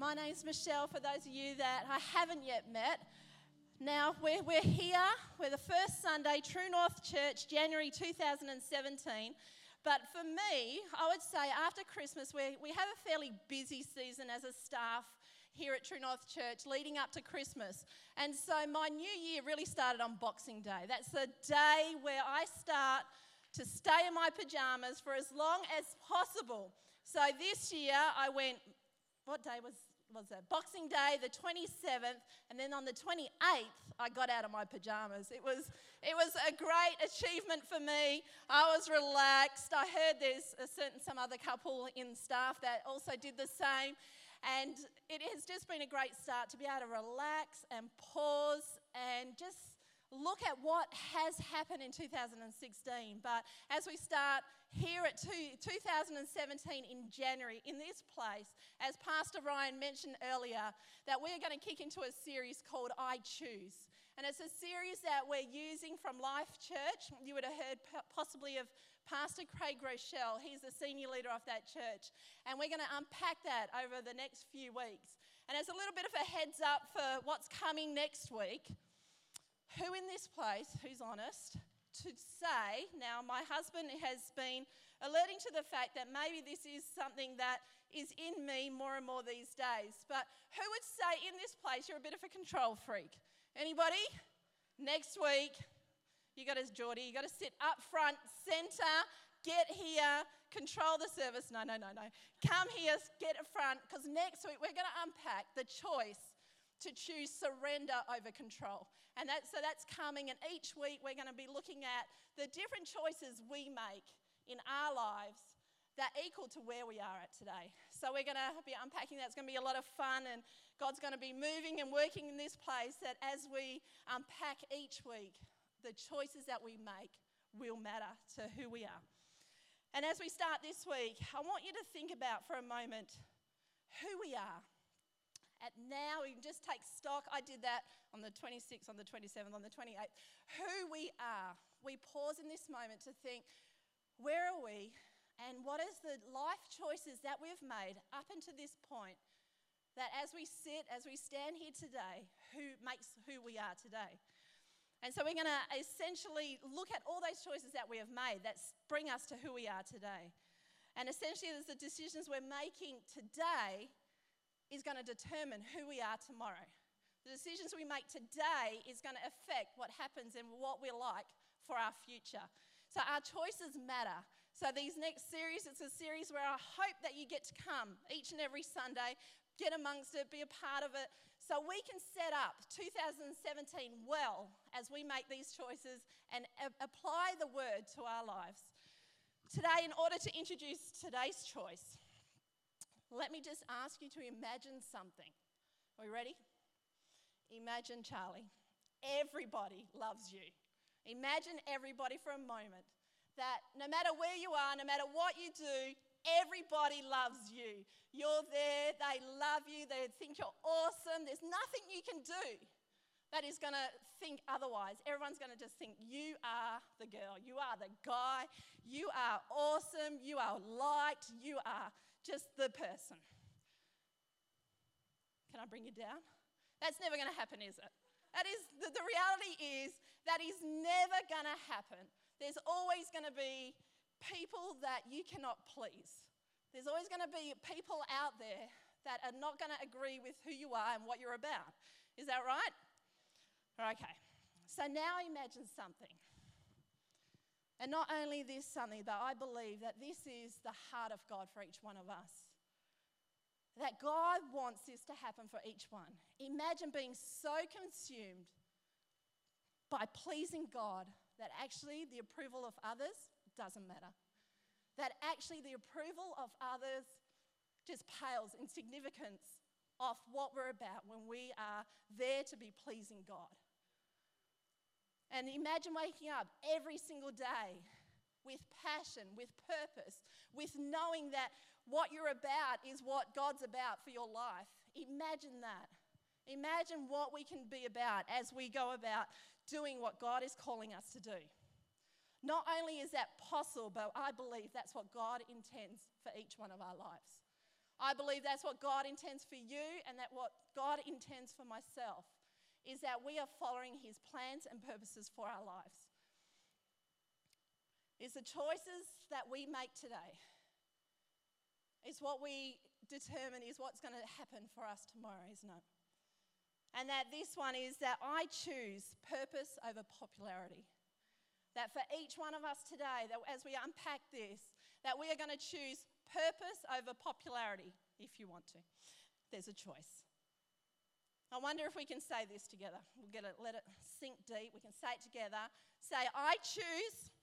My name's Michelle, for those of you that I haven't yet met. Now, we're, we're here, we're the first Sunday, True North Church, January 2017. But for me, I would say after Christmas, we we have a fairly busy season as a staff here at True North Church leading up to Christmas. And so my new year really started on Boxing Day. That's the day where I start to stay in my pajamas for as long as possible. So this year I went, what day was was that? Boxing Day, the 27th, and then on the 28th, I got out of my pajamas. It was, it was a great achievement for me. I was relaxed. I heard there's a certain some other couple in staff that also did the same. And it has just been a great start to be able to relax and pause and just look at what has happened in 2016. But as we start here at two, 2017 in January in this place, as Pastor Ryan mentioned earlier, that we're going to kick into a series called I Choose. And it's a series that we're using from Life Church. You would have heard possibly of Pastor Craig Groeschel. He's the senior leader of that church. And we're going to unpack that over the next few weeks. And as a little bit of a heads up for what's coming next week, who in this place, who's honest, to say, now my husband has been alerting to the fact that maybe this is something that is in me more and more these days. But who would say in this place you're a bit of a control freak? Anybody? Next week, you got to, Geordie, you got to sit up front, center, get here, control the service. No, no, no, no. Come here, get up front, because next week we're going to unpack the choice to choose surrender over control. And that, so that's coming, and each week we're going to be looking at the different choices we make in our lives that equal to where we are at today. So we're going to be unpacking that. It's going to be a lot of fun, and God's going to be moving and working in this place that as we unpack each week, the choices that we make will matter to who we are. And as we start this week, I want you to think about for a moment who we are. At now, we can just take stock. I did that on the 26th, on the 27th, on the 28th. Who we are. We pause in this moment to think, where are we? And what is the life choices that we've made up until this point that as we sit, as we stand here today, who makes who we are today? And so we're going to essentially look at all those choices that we have made that bring us to who we are today. And essentially, there's the decisions we're making today is going to determine who we are tomorrow. The decisions we make today is going to affect what happens and what we're like for our future. So our choices matter. So these next series, it's a series where I hope that you get to come each and every Sunday, get amongst it, be a part of it, so we can set up 2017 well as we make these choices and a- apply the word to our lives. Today, in order to introduce today's choice, let me just ask you to imagine something. Are we ready? Imagine Charlie. Everybody loves you. Imagine everybody for a moment that no matter where you are, no matter what you do, Everybody loves you. You're there, they love you, they think you're awesome. There's nothing you can do that is going to think otherwise. Everyone's going to just think you are the girl, you are the guy, you are awesome, you are liked, you are just the person. Can I bring you down? That's never going to happen, is it? That is the, the reality is that is never going to happen. There's always going to be people that you cannot please. There's always going to be people out there that are not going to agree with who you are and what you're about. Is that right? Okay. So now imagine something. And not only this something, but I believe that this is the heart of God for each one of us. That God wants this to happen for each one. Imagine being so consumed by pleasing God that actually the approval of others doesn't matter. That actually the approval of others just pales in significance of what we're about when we are there to be pleasing God. And imagine waking up every single day with passion, with purpose, with knowing that what you're about is what God's about for your life. Imagine that. Imagine what we can be about as we go about doing what God is calling us to do. Not only is that possible, but I believe that's what God intends for each one of our lives. I believe that's what God intends for you and that what God intends for myself is that we are following his plans and purposes for our lives. It's the choices that we make today. It's what we determine is what's going to happen for us tomorrow, isn't it? And that this one is that I choose purpose over popularity. That for each one of us today, that as we unpack this, that we are going to choose purpose over popularity, if you want to. There's a choice. I wonder if we can say this together. We'll get it, let it sink deep. We can say it together. Say, I choose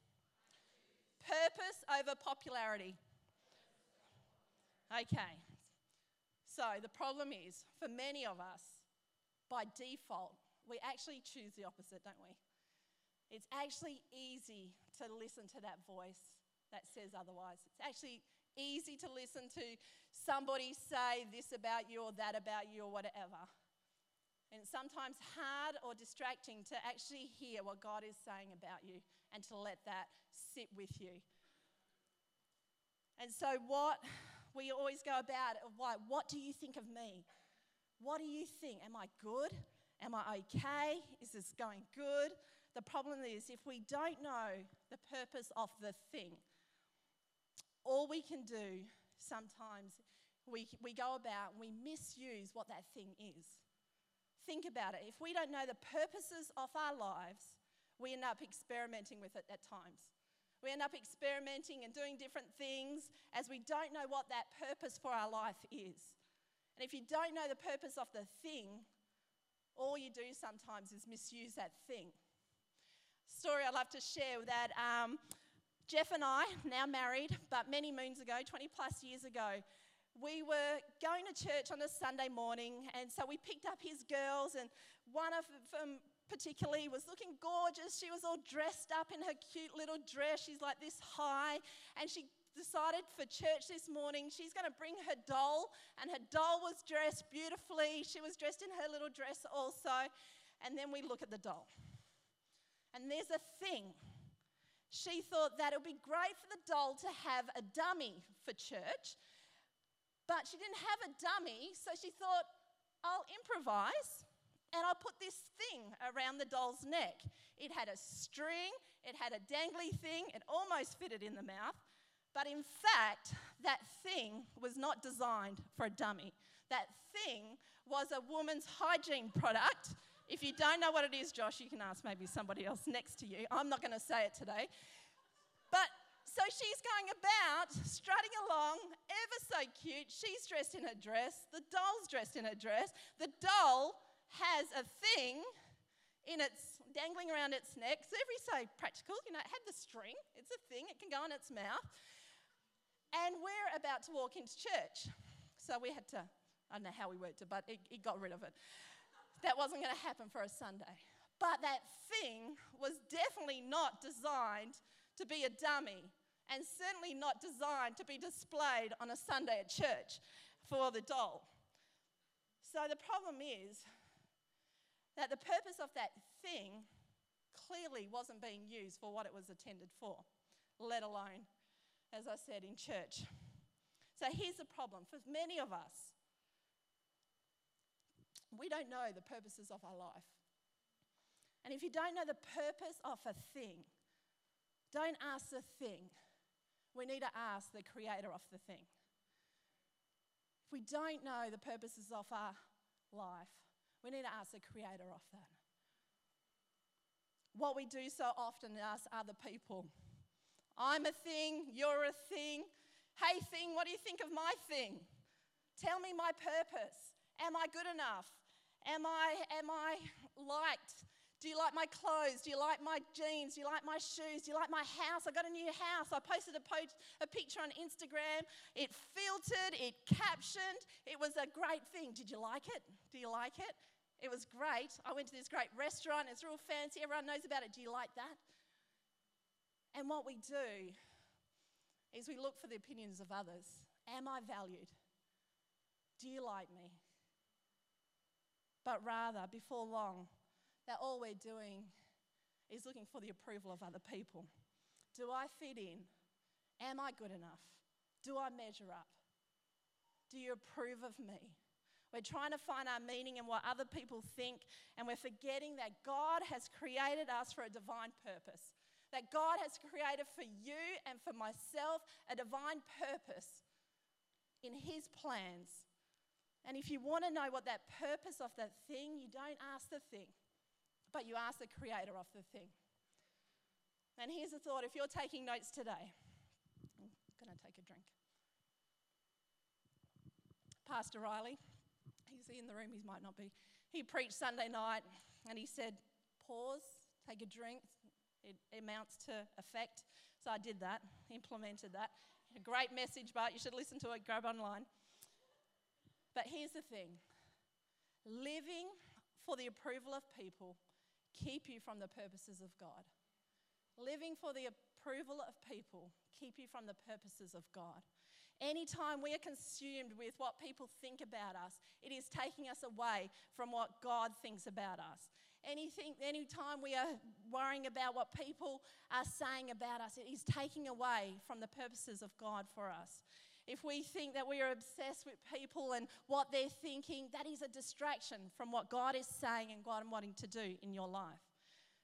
purpose over popularity. Okay. So the problem is, for many of us, by default, we actually choose the opposite, don't we? It's actually easy to listen to that voice that says otherwise. It's actually easy to listen to somebody say this about you or that about you or whatever. And sometimes hard or distracting to actually hear what God is saying about you and to let that sit with you. And so, what we always go about, why, what do you think of me? What do you think? Am I good? Am I okay? Is this going good? The problem is, if we don't know the purpose of the thing, all we can do sometimes, we, we go about and we misuse what that thing is. Think about it. If we don't know the purposes of our lives, we end up experimenting with it at times. We end up experimenting and doing different things as we don't know what that purpose for our life is. And if you don't know the purpose of the thing, all you do sometimes is misuse that thing. Story I'd love to share that um, Jeff and I, now married, but many moons ago, 20 plus years ago, we were going to church on a Sunday morning, and so we picked up his girls, and one of them particularly was looking gorgeous. She was all dressed up in her cute little dress. She's like this high, and she decided for church this morning she's going to bring her doll, and her doll was dressed beautifully. She was dressed in her little dress also, and then we look at the doll, and there's a thing she thought that it would be great for the doll to have a dummy for church, but she didn't have a dummy, so she thought, I'll improvise and I'll put this thing around the doll's neck. It had a string, it had a dangly thing, it almost fitted in the mouth, but in fact, that thing was not designed for a dummy. That thing was a woman's hygiene product if you don't know what it is, Josh, you can ask maybe somebody else next to you. I'm not going to say it today. But so she's going about, strutting along, ever so cute. She's dressed in her dress. The doll's dressed in her dress. The doll has a thing in its dangling around its neck. So every so practical, you know, it had the string. It's a thing. It can go in its mouth. And we're about to walk into church. So we had to, I don't know how we worked it, but it, it got rid of it that wasn't going to happen for a Sunday. But that thing was definitely not designed to be a dummy and certainly not designed to be displayed on a Sunday at church for the doll. So the problem is that the purpose of that thing clearly wasn't being used for what it was intended for, let alone, as I said, in church. So here's the problem for many of us we don't know the purposes of our life. And if you don't know the purpose of a thing, don't ask the thing. We need to ask the creator of the thing. If we don't know the purposes of our life, we need to ask the creator of that. What we do so often is ask other people. I'm a thing, you're a thing. Hey, thing, what do you think of my thing? Tell me my purpose. Am I good enough? Am I, am I liked? Do you like my clothes? Do you like my jeans? Do you like my shoes? Do you like my house? I got a new house. I posted a, po- a picture on Instagram. It filtered, it captioned. It was a great thing. Did you like it? Do you like it? It was great. I went to this great restaurant. It's real fancy. Everyone knows about it. Do you like that? And what we do is we look for the opinions of others. Am I valued? Do you like me? but rather, before long, that all we're doing is looking for the approval of other people. Do I fit in? Am I good enough? Do I measure up? Do you approve of me? We're trying to find our meaning in what other people think, and we're forgetting that God has created us for a divine purpose. That God has created for you and for myself a divine purpose in His plans. And if you want to know what that purpose of that thing, you don't ask the thing, but you ask the creator of the thing. And here's a thought if you're taking notes today, I'm going to take a drink. Pastor Riley, he's in the room, he might not be. He preached Sunday night and he said, Pause, take a drink. It amounts to effect. So I did that, implemented that. A great message, but you should listen to it, grab online. But here's the thing living for the approval of people keep you from the purposes of God. Living for the approval of people keep you from the purposes of God. Anytime we are consumed with what people think about us, it is taking us away from what God thinks about us. Anything, anytime we are worrying about what people are saying about us, it is taking away from the purposes of God for us. If we think that we are obsessed with people and what they're thinking, that is a distraction from what God is saying and God is wanting to do in your life.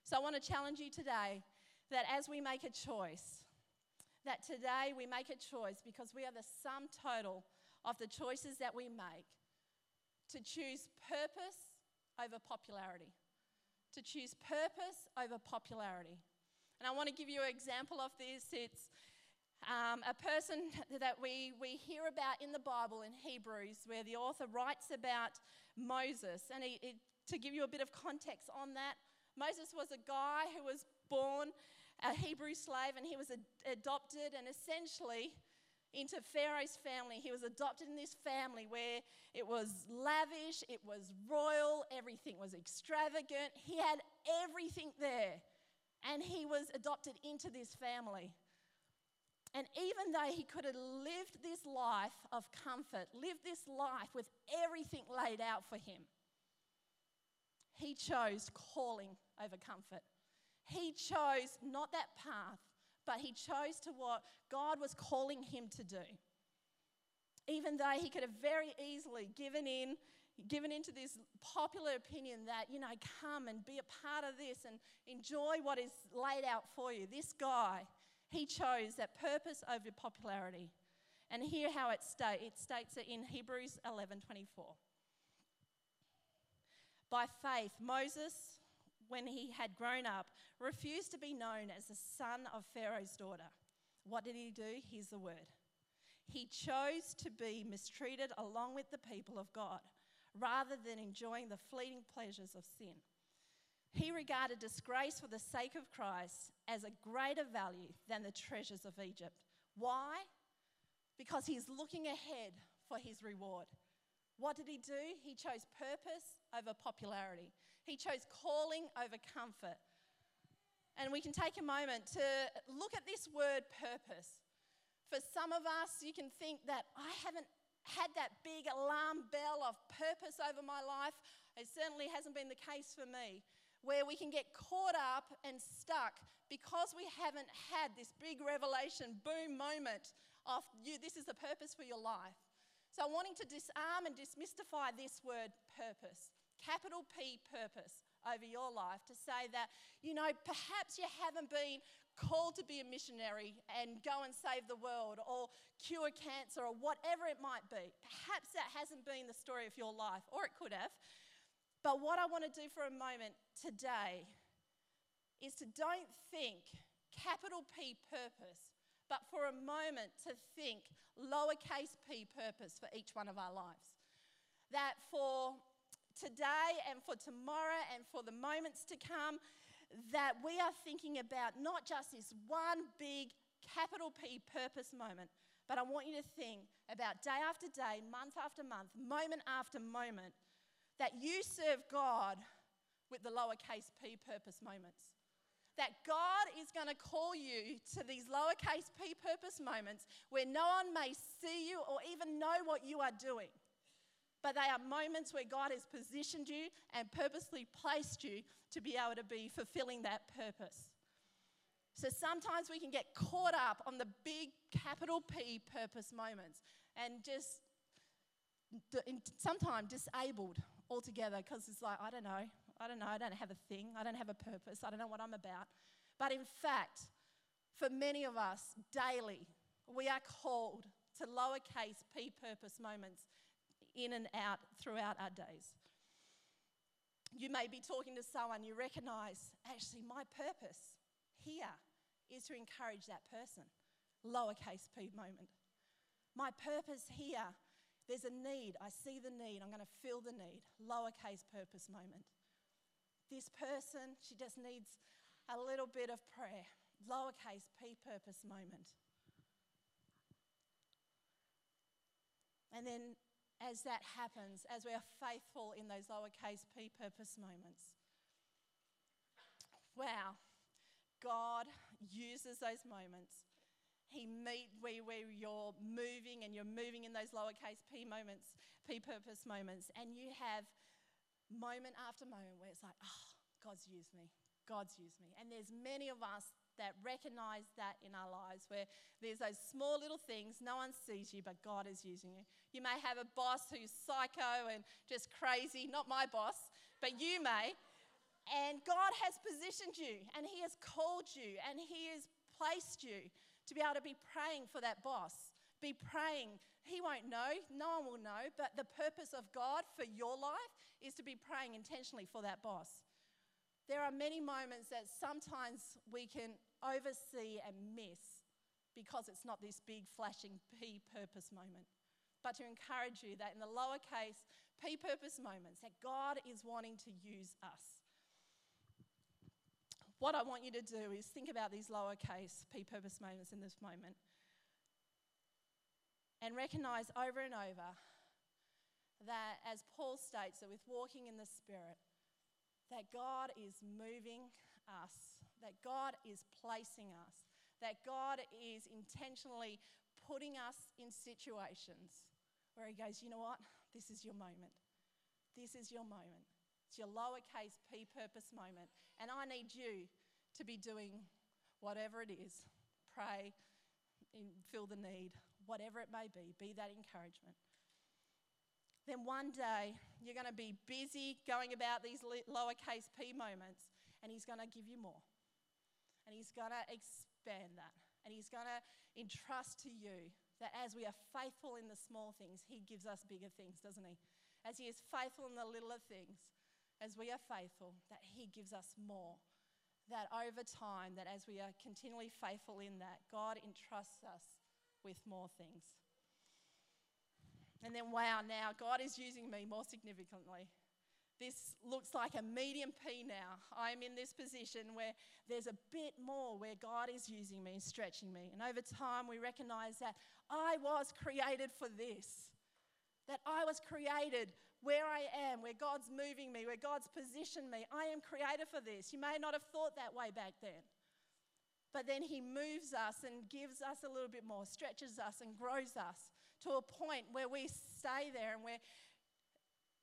So I want to challenge you today that as we make a choice, that today we make a choice because we are the sum total of the choices that we make to choose purpose over popularity. To choose purpose over popularity. And I want to give you an example of this. It's um, a person that we, we hear about in the Bible in Hebrews, where the author writes about Moses. And he, he, to give you a bit of context on that, Moses was a guy who was born a Hebrew slave and he was ad- adopted and essentially into Pharaoh's family. He was adopted in this family where it was lavish, it was royal, everything was extravagant. He had everything there. And he was adopted into this family. And even though he could have lived this life of comfort, lived this life with everything laid out for him, he chose calling over comfort. He chose not that path, but he chose to what God was calling him to do. Even though he could have very easily given in, given into this popular opinion that, you know, come and be a part of this and enjoy what is laid out for you. This guy, he chose that purpose over popularity. And hear how it states. It states it in Hebrews 11:24. By faith, Moses when he had grown up, refused to be known as the son of Pharaoh's daughter. What did he do? Here's the word. He chose to be mistreated along with the people of God rather than enjoying the fleeting pleasures of sin. He regarded disgrace for the sake of Christ as a greater value than the treasures of Egypt. Why? Because he's looking ahead for his reward. What did he do? He chose purpose over popularity. He chose calling over comfort. And we can take a moment to look at this word purpose. For some of us, you can think that I haven't had that big alarm bell of purpose over my life. It certainly hasn't been the case for me, where we can get caught up and stuck because we haven't had this big revelation boom moment of you, this is the purpose for your life. So, I'm wanting to disarm and demystify this word purpose capital P purpose over your life to say that, you know, perhaps you haven't been called to be a missionary and go and save the world or cure cancer or whatever it might be. Perhaps that hasn't been the story of your life, or it could have. But what I want to do for a moment today is to don't think capital P purpose, but for a moment to think lowercase p purpose for each one of our lives. That for today and for tomorrow and for the moments to come that we are thinking about not just this one big capital P purpose moment, but I want you to think about day after day, month after month, moment after moment, that you serve God with the lowercase p purpose moments. That God is going to call you to these lowercase p purpose moments where no one may see you or even know what you are doing but they are moments where God has positioned you and purposely placed you to be able to be fulfilling that purpose. So sometimes we can get caught up on the big capital P purpose moments and just sometimes disabled altogether because it's like, I don't know, I don't know, I don't have a thing, I don't have a purpose, I don't know what I'm about. But in fact, for many of us, daily, we are called to lowercase p purpose moments in and out throughout our days. You may be talking to someone, you recognize, actually, my purpose here is to encourage that person. Lowercase p moment. My purpose here, there's a need. I see the need. I'm going to fill the need. Lowercase purpose moment. This person, she just needs a little bit of prayer. Lowercase p purpose moment. And then as that happens, as we are faithful in those lowercase p purpose moments, wow, God uses those moments. He meet where, where you're moving and you're moving in those lowercase p moments, p purpose moments, and you have moment after moment where it's like, oh, God's used me. God's used me. And there's many of us that recognize that in our lives where there's those small little things, no one sees you, but God is using you. You may have a boss who's psycho and just crazy, not my boss, but you may. And God has positioned you and He has called you and He has placed you to be able to be praying for that boss. Be praying. He won't know, no one will know, but the purpose of God for your life is to be praying intentionally for that boss. There are many moments that sometimes we can oversee and miss because it's not this big flashing P purpose moment. But to encourage you that in the lowercase P purpose moments, that God is wanting to use us. What I want you to do is think about these lowercase P purpose moments in this moment and recognize over and over that, as Paul states, that with walking in the Spirit, that God is moving us, that God is placing us, that God is intentionally putting us in situations where He goes, you know what? This is your moment. This is your moment. It's your lowercase p purpose moment. And I need you to be doing whatever it is pray, fill the need, whatever it may be, be that encouragement then one day you're going to be busy going about these lowercase p moments, and He's going to give you more. And He's going to expand that. And He's going to entrust to you that as we are faithful in the small things, He gives us bigger things, doesn't He? As He is faithful in the littler things, as we are faithful, that He gives us more. That over time, that as we are continually faithful in that, God entrusts us with more things. And then, wow, now God is using me more significantly. This looks like a medium P now. I'm in this position where there's a bit more where God is using me and stretching me. And over time, we recognize that I was created for this. That I was created where I am, where God's moving me, where God's positioned me. I am created for this. You may not have thought that way back then. But then He moves us and gives us a little bit more, stretches us and grows us to a point where we stay there and we're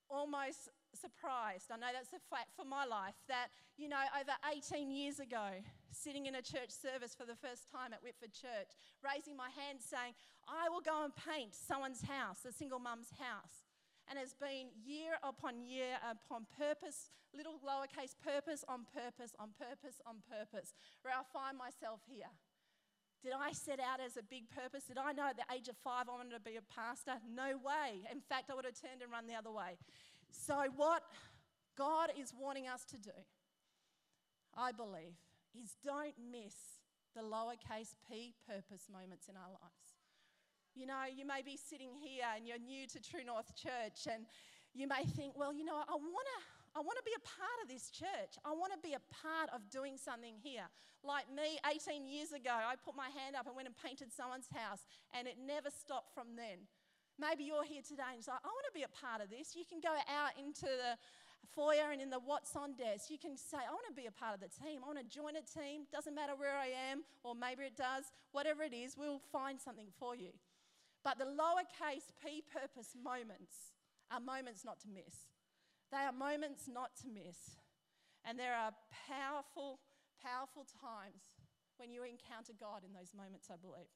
almost surprised. I know that's a fact for my life that, you know, over 18 years ago, sitting in a church service for the first time at Whitford Church, raising my hand saying, I will go and paint someone's house, a single mum's house. And it's been year upon year upon purpose, little lowercase purpose on purpose on purpose on purpose, where I find myself here. Did I set out as a big purpose? Did I know at the age of five I wanted to be a pastor? No way. In fact, I would have turned and run the other way. So, what God is wanting us to do, I believe, is don't miss the lowercase p purpose moments in our lives. You know, you may be sitting here and you're new to True North Church, and you may think, well, you know, I want to I want to be a part of this church. I want to be a part of doing something here. Like me, 18 years ago, I put my hand up and went and painted someone's house, and it never stopped from then. Maybe you're here today and you're like, I want to be a part of this. You can go out into the foyer and in the what's on desk. You can say, I want to be a part of the team. I want to join a team. Doesn't matter where I am, or maybe it does. Whatever it is, we'll find something for you. But the lowercase p purpose moments are moments not to miss. They are moments not to miss. And there are powerful, powerful times when you encounter God in those moments, I believe.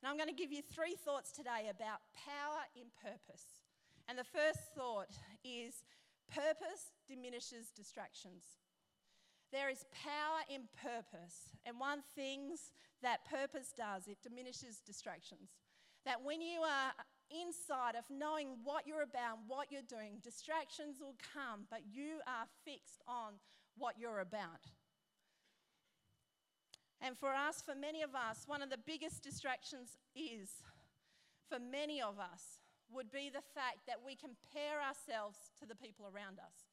And I'm going to give you three thoughts today about power in purpose. And the first thought is purpose diminishes distractions. There is power in purpose. And one thing that purpose does, it diminishes distractions. That when you are inside of knowing what you're about, what you're doing, distractions will come, but you are fixed on what you're about. And for us, for many of us, one of the biggest distractions is, for many of us, would be the fact that we compare ourselves to the people around us.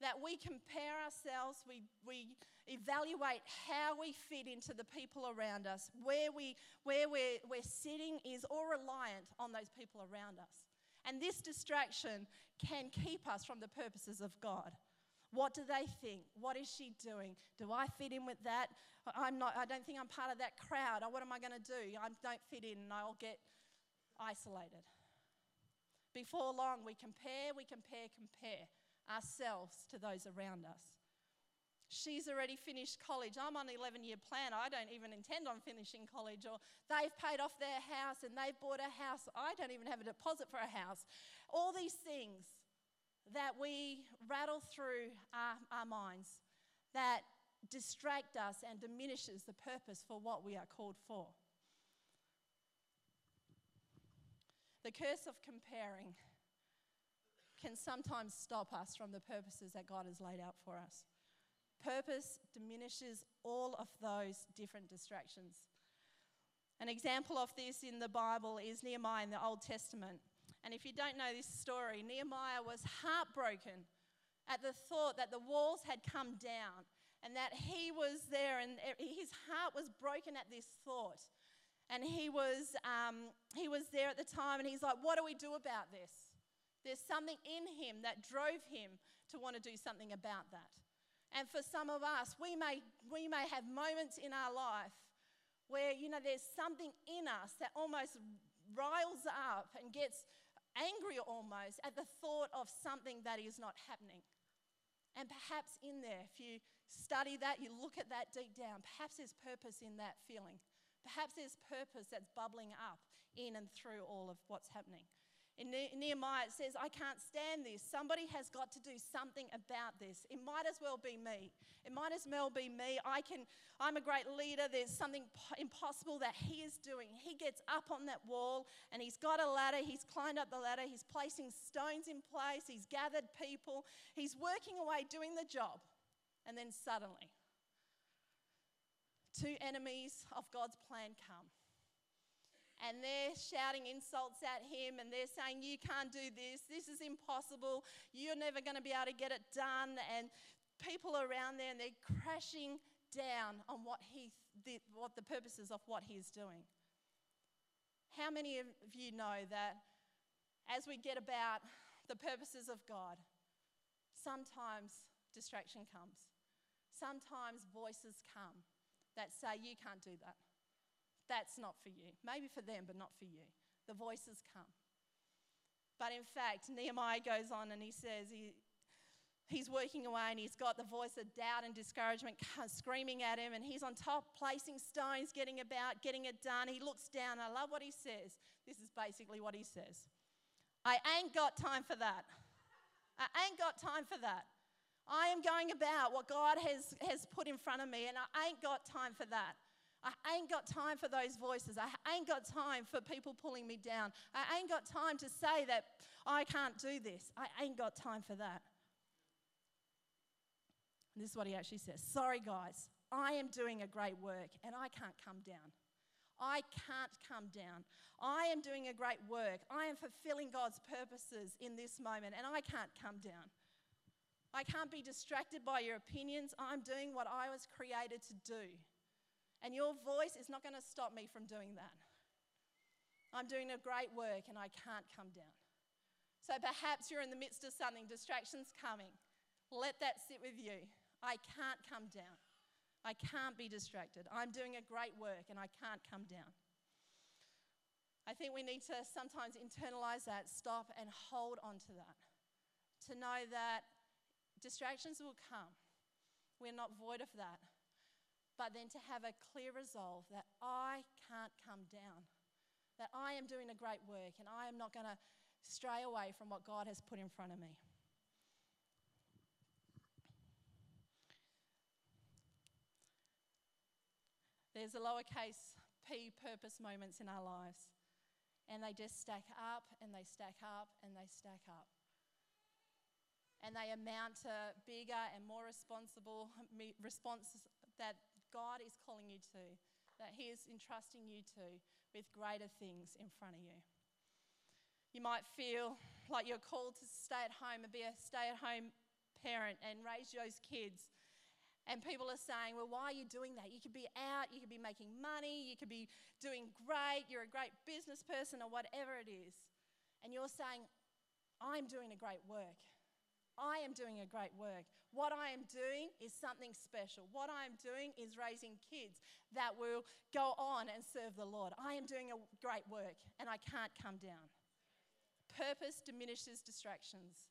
That we compare ourselves, we, we evaluate how we fit into the people around us. Where, we, where we're, we're sitting is all reliant on those people around us. And this distraction can keep us from the purposes of God. What do they think? What is she doing? Do I fit in with that? I'm not, I don't think I'm part of that crowd. What am I going to do? I don't fit in and I'll get isolated. Before long, we compare, we compare, compare ourselves to those around us. She's already finished college. I'm on an 11 year plan. I don't even intend on finishing college. Or they've paid off their house and they've bought a house. I don't even have a deposit for a house. All these things that we rattle through our, our minds that distract us and diminishes the purpose for what we are called for. The curse of comparing can sometimes stop us from the purposes that God has laid out for us. Purpose diminishes all of those different distractions. An example of this in the Bible is Nehemiah in the Old Testament. And if you don't know this story, Nehemiah was heartbroken at the thought that the walls had come down and that he was there and his heart was broken at this thought and he was, um, he was there at the time and he's like, What do we do about this? There's something in him that drove him to want to do something about that. And for some of us, we may, we may have moments in our life where, you know, there's something in us that almost riles up and gets angry almost at the thought of something that is not happening. And perhaps in there, if you study that, you look at that deep down, perhaps there's purpose in that feeling. Perhaps there's purpose that's bubbling up in and through all of what's happening. In Nehemiah, it says, I can't stand this. Somebody has got to do something about this. It might as well be me. It might as well be me. I can, I'm a great leader. There's something impossible that he is doing. He gets up on that wall and he's got a ladder. He's climbed up the ladder. He's placing stones in place. He's gathered people. He's working away doing the job. And then suddenly, two enemies of God's plan come. And they're shouting insults at him and they're saying, You can't do this. This is impossible. You're never going to be able to get it done. And people around there and they're crashing down on what, he, what the purposes of what he's doing. How many of you know that as we get about the purposes of God, sometimes distraction comes? Sometimes voices come that say, You can't do that. That's not for you. Maybe for them, but not for you. The voices come. But in fact, Nehemiah goes on and he says he, he's working away and he's got the voice of doubt and discouragement screaming at him, and he's on top, placing stones, getting about, getting it done. He looks down. I love what he says. This is basically what he says I ain't got time for that. I ain't got time for that. I am going about what God has, has put in front of me, and I ain't got time for that. I ain't got time for those voices. I ain't got time for people pulling me down. I ain't got time to say that I can't do this. I ain't got time for that. And this is what he actually says Sorry, guys, I am doing a great work and I can't come down. I can't come down. I am doing a great work. I am fulfilling God's purposes in this moment and I can't come down. I can't be distracted by your opinions. I'm doing what I was created to do. And your voice is not going to stop me from doing that. I'm doing a great work and I can't come down. So perhaps you're in the midst of something, distractions coming. Let that sit with you. I can't come down. I can't be distracted. I'm doing a great work and I can't come down. I think we need to sometimes internalize that, stop and hold on to that. To know that Distractions will come. We're not void of that. But then to have a clear resolve that I can't come down, that I am doing a great work and I am not going to stray away from what God has put in front of me. There's a lowercase p purpose moments in our lives, and they just stack up and they stack up and they stack up and they amount to bigger and more responsible responses that God is calling you to, that He is entrusting you to with greater things in front of you. You might feel like you're called to stay at home and be a stay at home parent and raise those kids. And people are saying, well, why are you doing that? You could be out, you could be making money, you could be doing great, you're a great business person, or whatever it is. And you're saying, I'm doing a great work. I am doing a great work. What I am doing is something special. What I am doing is raising kids that will go on and serve the Lord. I am doing a great work and I can't come down. Purpose diminishes distractions.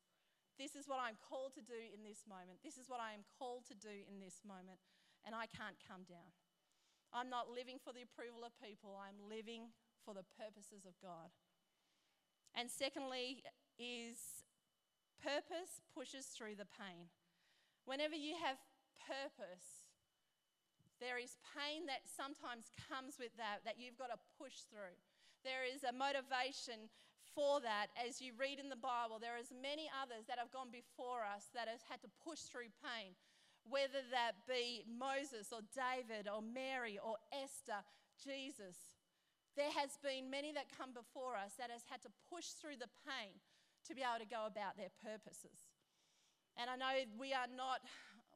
This is what I'm called to do in this moment. This is what I am called to do in this moment, and I can't come down. I'm not living for the approval of people, I'm living for the purposes of God. And secondly, is Purpose pushes through the pain. Whenever you have purpose, there is pain that sometimes comes with that, that you've got to push through. There is a motivation for that as you read in the Bible. There is many others that have gone before us that have had to push through pain, whether that be Moses or David or Mary or Esther, Jesus. There has been many that come before us that has had to push through the pain to be able to go about their purposes. And I know we are not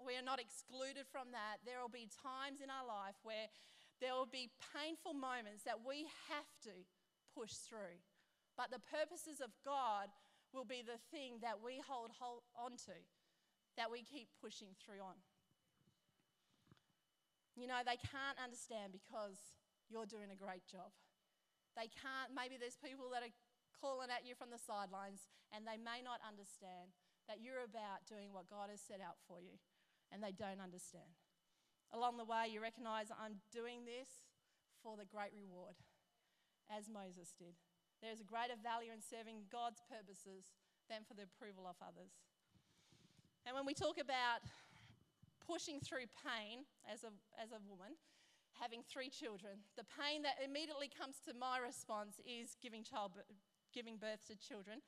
we are not excluded from that. There will be times in our life where there will be painful moments that we have to push through. But the purposes of God will be the thing that we hold, hold on to, that we keep pushing through on. You know, they can't understand because you're doing a great job. They can't, maybe there's people that are calling at you from the sidelines, and they may not understand that you're about doing what God has set out for you, and they don't understand. Along the way, you recognize I'm doing this for the great reward, as Moses did. There is a greater value in serving God's purposes than for the approval of others. And when we talk about pushing through pain as a, as a woman, having three children, the pain that immediately comes to my response is giving childbirth, giving birth to children.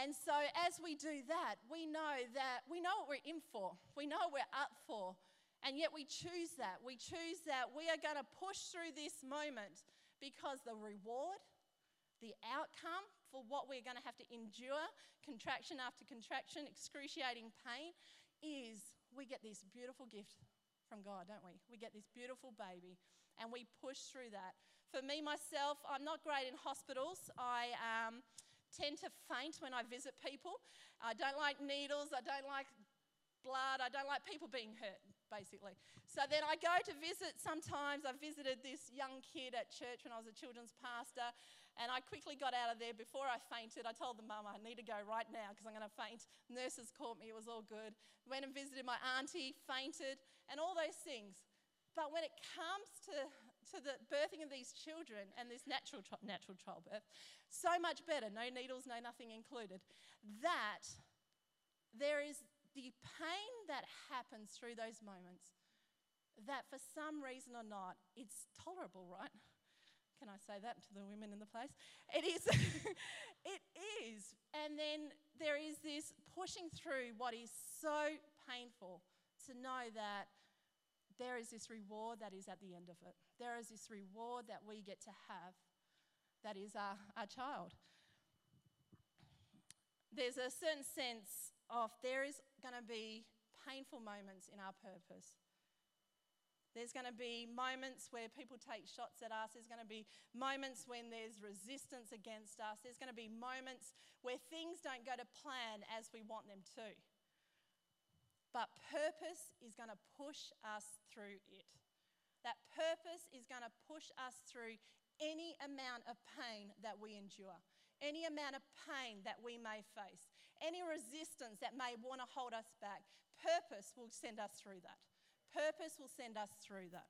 And so, as we do that, we know that we know what we're in for, we know what we're up for, and yet we choose that. We choose that we are going to push through this moment because the reward, the outcome for what we're going to have to endure, contraction after contraction, excruciating pain, is we get this beautiful gift from God, don't we? We get this beautiful baby and we push through that. For me, myself, I'm not great in hospitals. I um, tend to faint when I visit people. I don't like needles. I don't like blood. I don't like people being hurt, basically. So then I go to visit sometimes. I visited this young kid at church when I was a children's pastor, and I quickly got out of there before I fainted. I told the mum I need to go right now because I'm going to faint. Nurses caught me. It was all good. Went and visited my auntie, fainted, and all those things. But when it comes to to the birthing of these children and this natural, natural childbirth, so much better, no needles, no nothing included, that there is the pain that happens through those moments that for some reason or not, it's tolerable, right? Can I say that to the women in the place? It is. it is. And then there is this pushing through what is so painful to know that there is this reward that is at the end of it. There is this reward that we get to have that is our, our child. There's a certain sense of there is going to be painful moments in our purpose. There's going to be moments where people take shots at us. There's going to be moments when there's resistance against us. There's going to be moments where things don't go to plan as we want them to. But purpose is going to push us through it. That purpose is going to push us through any amount of pain that we endure, any amount of pain that we may face, any resistance that may want to hold us back. Purpose will send us through that. Purpose will send us through that.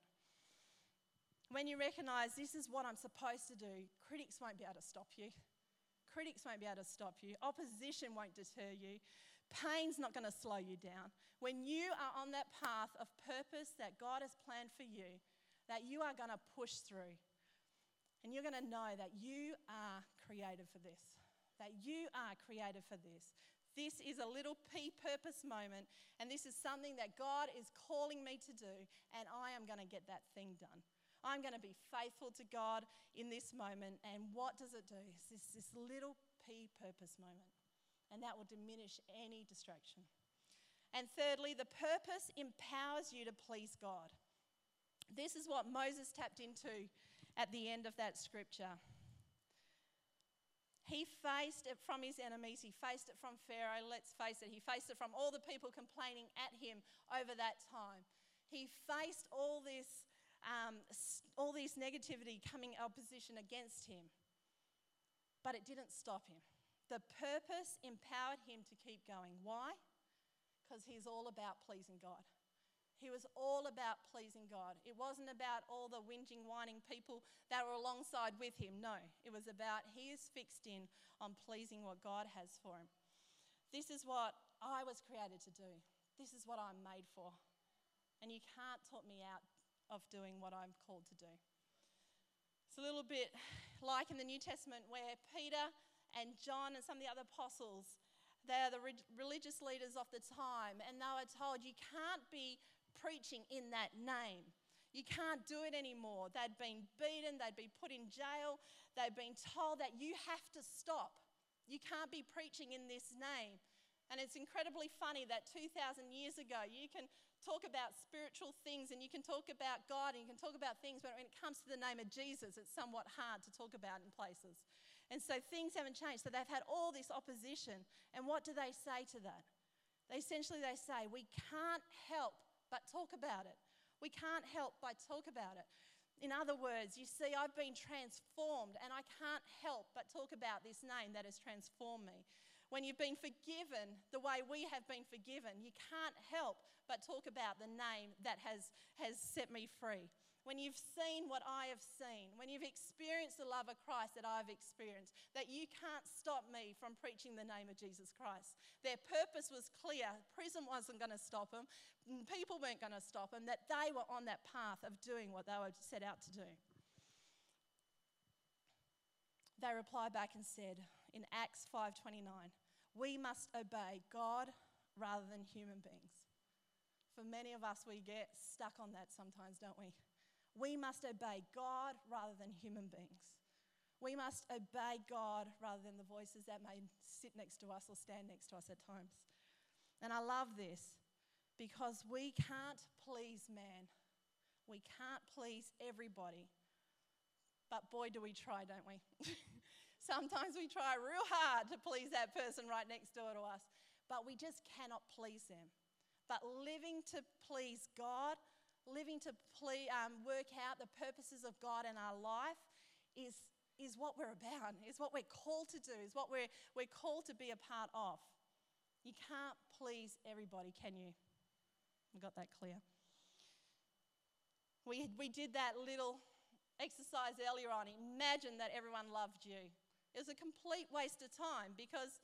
When you recognize this is what I'm supposed to do, critics won't be able to stop you. Critics won't be able to stop you. Opposition won't deter you. Pain's not going to slow you down. When you are on that path of purpose that God has planned for you, that you are going to push through. And you're going to know that you are created for this. That you are created for this. This is a little P purpose moment, and this is something that God is calling me to do, and I am going to get that thing done. I'm going to be faithful to God in this moment. And what does it do? It's this, this little P purpose moment. And that will diminish any distraction. And thirdly, the purpose empowers you to please God. This is what Moses tapped into at the end of that scripture. He faced it from his enemies. He faced it from Pharaoh. Let's face it. He faced it from all the people complaining at him over that time. He faced all this um, all this negativity coming opposition against him. But it didn't stop him. The purpose empowered him to keep going. Why? Because he's all about pleasing God. He was all about pleasing God. It wasn't about all the whinging, whining people that were alongside with him. No, it was about he is fixed in on pleasing what God has for him. This is what I was created to do. This is what I'm made for. And you can't talk me out of doing what I'm called to do. It's a little bit like in the New Testament where Peter and John and some of the other apostles, they are the re- religious leaders of the time, and they were told, You can't be preaching in that name. You can't do it anymore. They'd been beaten, they'd been put in jail, they'd been told that you have to stop. You can't be preaching in this name. And it's incredibly funny that 2,000 years ago, you can talk about spiritual things and you can talk about God and you can talk about things, but when it comes to the name of Jesus, it's somewhat hard to talk about in places. And so things haven't changed. So they've had all this opposition. And what do they say to that? They essentially they say, we can't help but talk about it. We can't help but talk about it. In other words, you see, I've been transformed and I can't help but talk about this name that has transformed me. When you've been forgiven the way we have been forgiven, you can't help but talk about the name that has, has set me free. When you've seen what I have seen, when you've experienced the love of Christ that I've experienced, that you can't stop me from preaching the name of Jesus Christ. Their purpose was clear. Prison wasn't going to stop them, people weren't going to stop them, that they were on that path of doing what they were set out to do. They replied back and said in Acts 5:29, we must obey God rather than human beings. For many of us, we get stuck on that sometimes, don't we? We must obey God rather than human beings. We must obey God rather than the voices that may sit next to us or stand next to us at times. And I love this because we can't please man. We can't please everybody. But boy, do we try, don't we? Sometimes we try real hard to please that person right next door to us, but we just cannot please them. But living to please God, living to ple- um, work out the purposes of God in our life is, is what we're about, is what we're called to do, is what we're, we're called to be a part of. You can't please everybody, can you? We got that clear. We, we did that little exercise earlier on. Imagine that everyone loved you. It was a complete waste of time because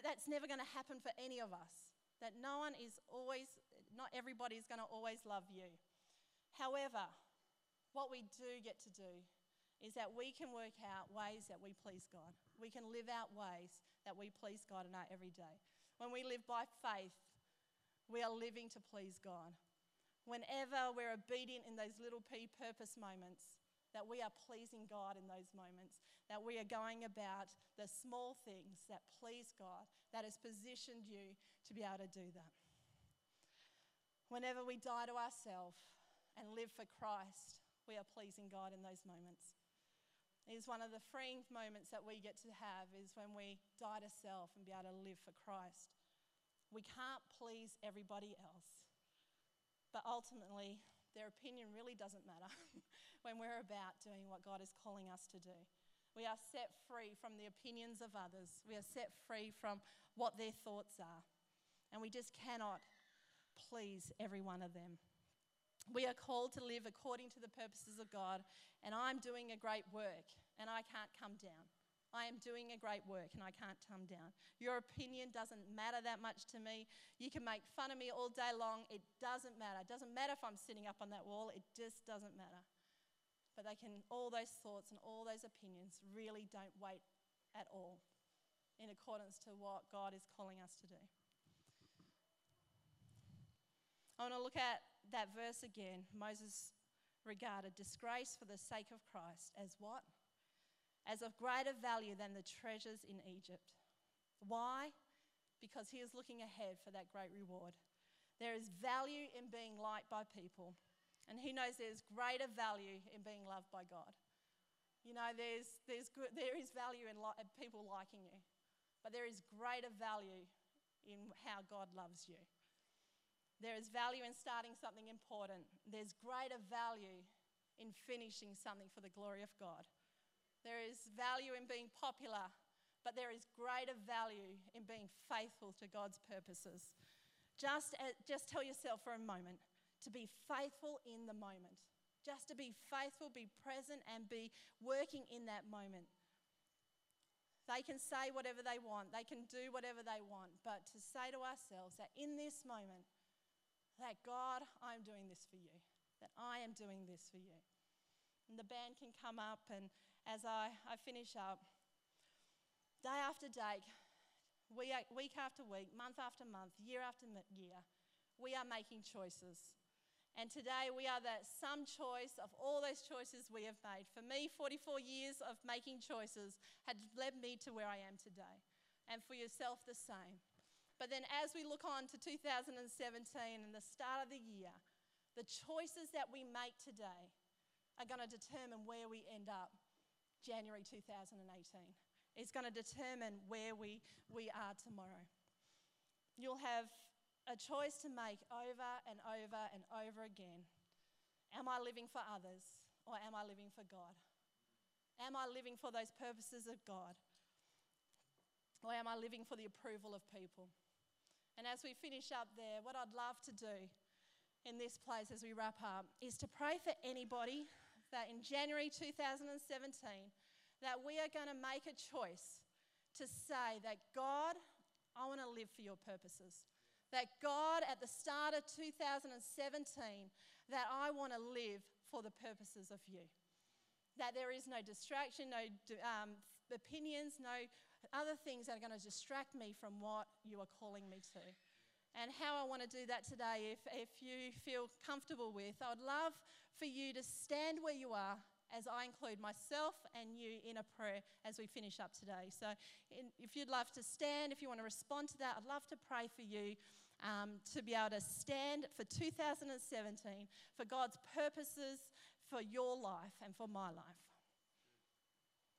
that's never going to happen for any of us. That no one is always, not everybody is going to always love you. However, what we do get to do is that we can work out ways that we please God. We can live out ways that we please God in our everyday. When we live by faith, we are living to please God. Whenever we're obedient in those little p purpose moments, that we are pleasing God in those moments, that we are going about the small things that please God, that has positioned you to be able to do that. Whenever we die to ourselves and live for Christ, we are pleasing God in those moments. It is one of the freeing moments that we get to have is when we die to self and be able to live for Christ. We can't please everybody else, but ultimately, their opinion really doesn't matter. when we're about doing what God is calling us to do. We are set free from the opinions of others. We are set free from what their thoughts are. And we just cannot please every one of them. We are called to live according to the purposes of God, and I'm doing a great work, and I can't come down. I am doing a great work and I can't come down. Your opinion doesn't matter that much to me. You can make fun of me all day long. It doesn't matter. It doesn't matter if I'm sitting up on that wall. It just doesn't matter. But they can, all those thoughts and all those opinions really don't wait at all in accordance to what God is calling us to do. I want to look at that verse again. Moses regarded disgrace for the sake of Christ as what? as of greater value than the treasures in Egypt. Why? Because he is looking ahead for that great reward. There is value in being liked by people, and he knows there's greater value in being loved by God. You know, there's, there's good, there is value in li- people liking you, but there is greater value in how God loves you. There is value in starting something important. There's greater value in finishing something for the glory of God. There is value in being popular, but there is greater value in being faithful to God's purposes. Just, uh, just tell yourself for a moment to be faithful in the moment. Just to be faithful, be present, and be working in that moment. They can say whatever they want, they can do whatever they want, but to say to ourselves that in this moment, that God, I'm doing this for you, that I am doing this for you. And the band can come up and as I, I finish up. Day after day, week after week, month after month, year after year, we are making choices. And today we are that some choice of all those choices we have made. For me, 44 years of making choices had led me to where I am today. And for yourself, the same. But then as we look on to 2017 and the start of the year, the choices that we make today are going to determine where we end up January 2018. It's going to determine where we, we are tomorrow. You'll have a choice to make over and over and over again. Am I living for others or am I living for God? Am I living for those purposes of God? Or am I living for the approval of people? And as we finish up there, what I'd love to do in this place as we wrap up is to pray for anybody that in January 2017 that we are going to make a choice to say that God, I want to live for your purposes. That God, at the start of 2017, that I want to live for the purposes of you. That there is no distraction, no um, opinions, no other things that are going to distract me from what you are calling me to. And how I want to do that today, if, if you feel comfortable with, I would love for you to stand where you are as I include myself and you in a prayer as we finish up today. So, in, if you'd love to stand, if you want to respond to that, I'd love to pray for you um, to be able to stand for 2017 for God's purposes for your life and for my life.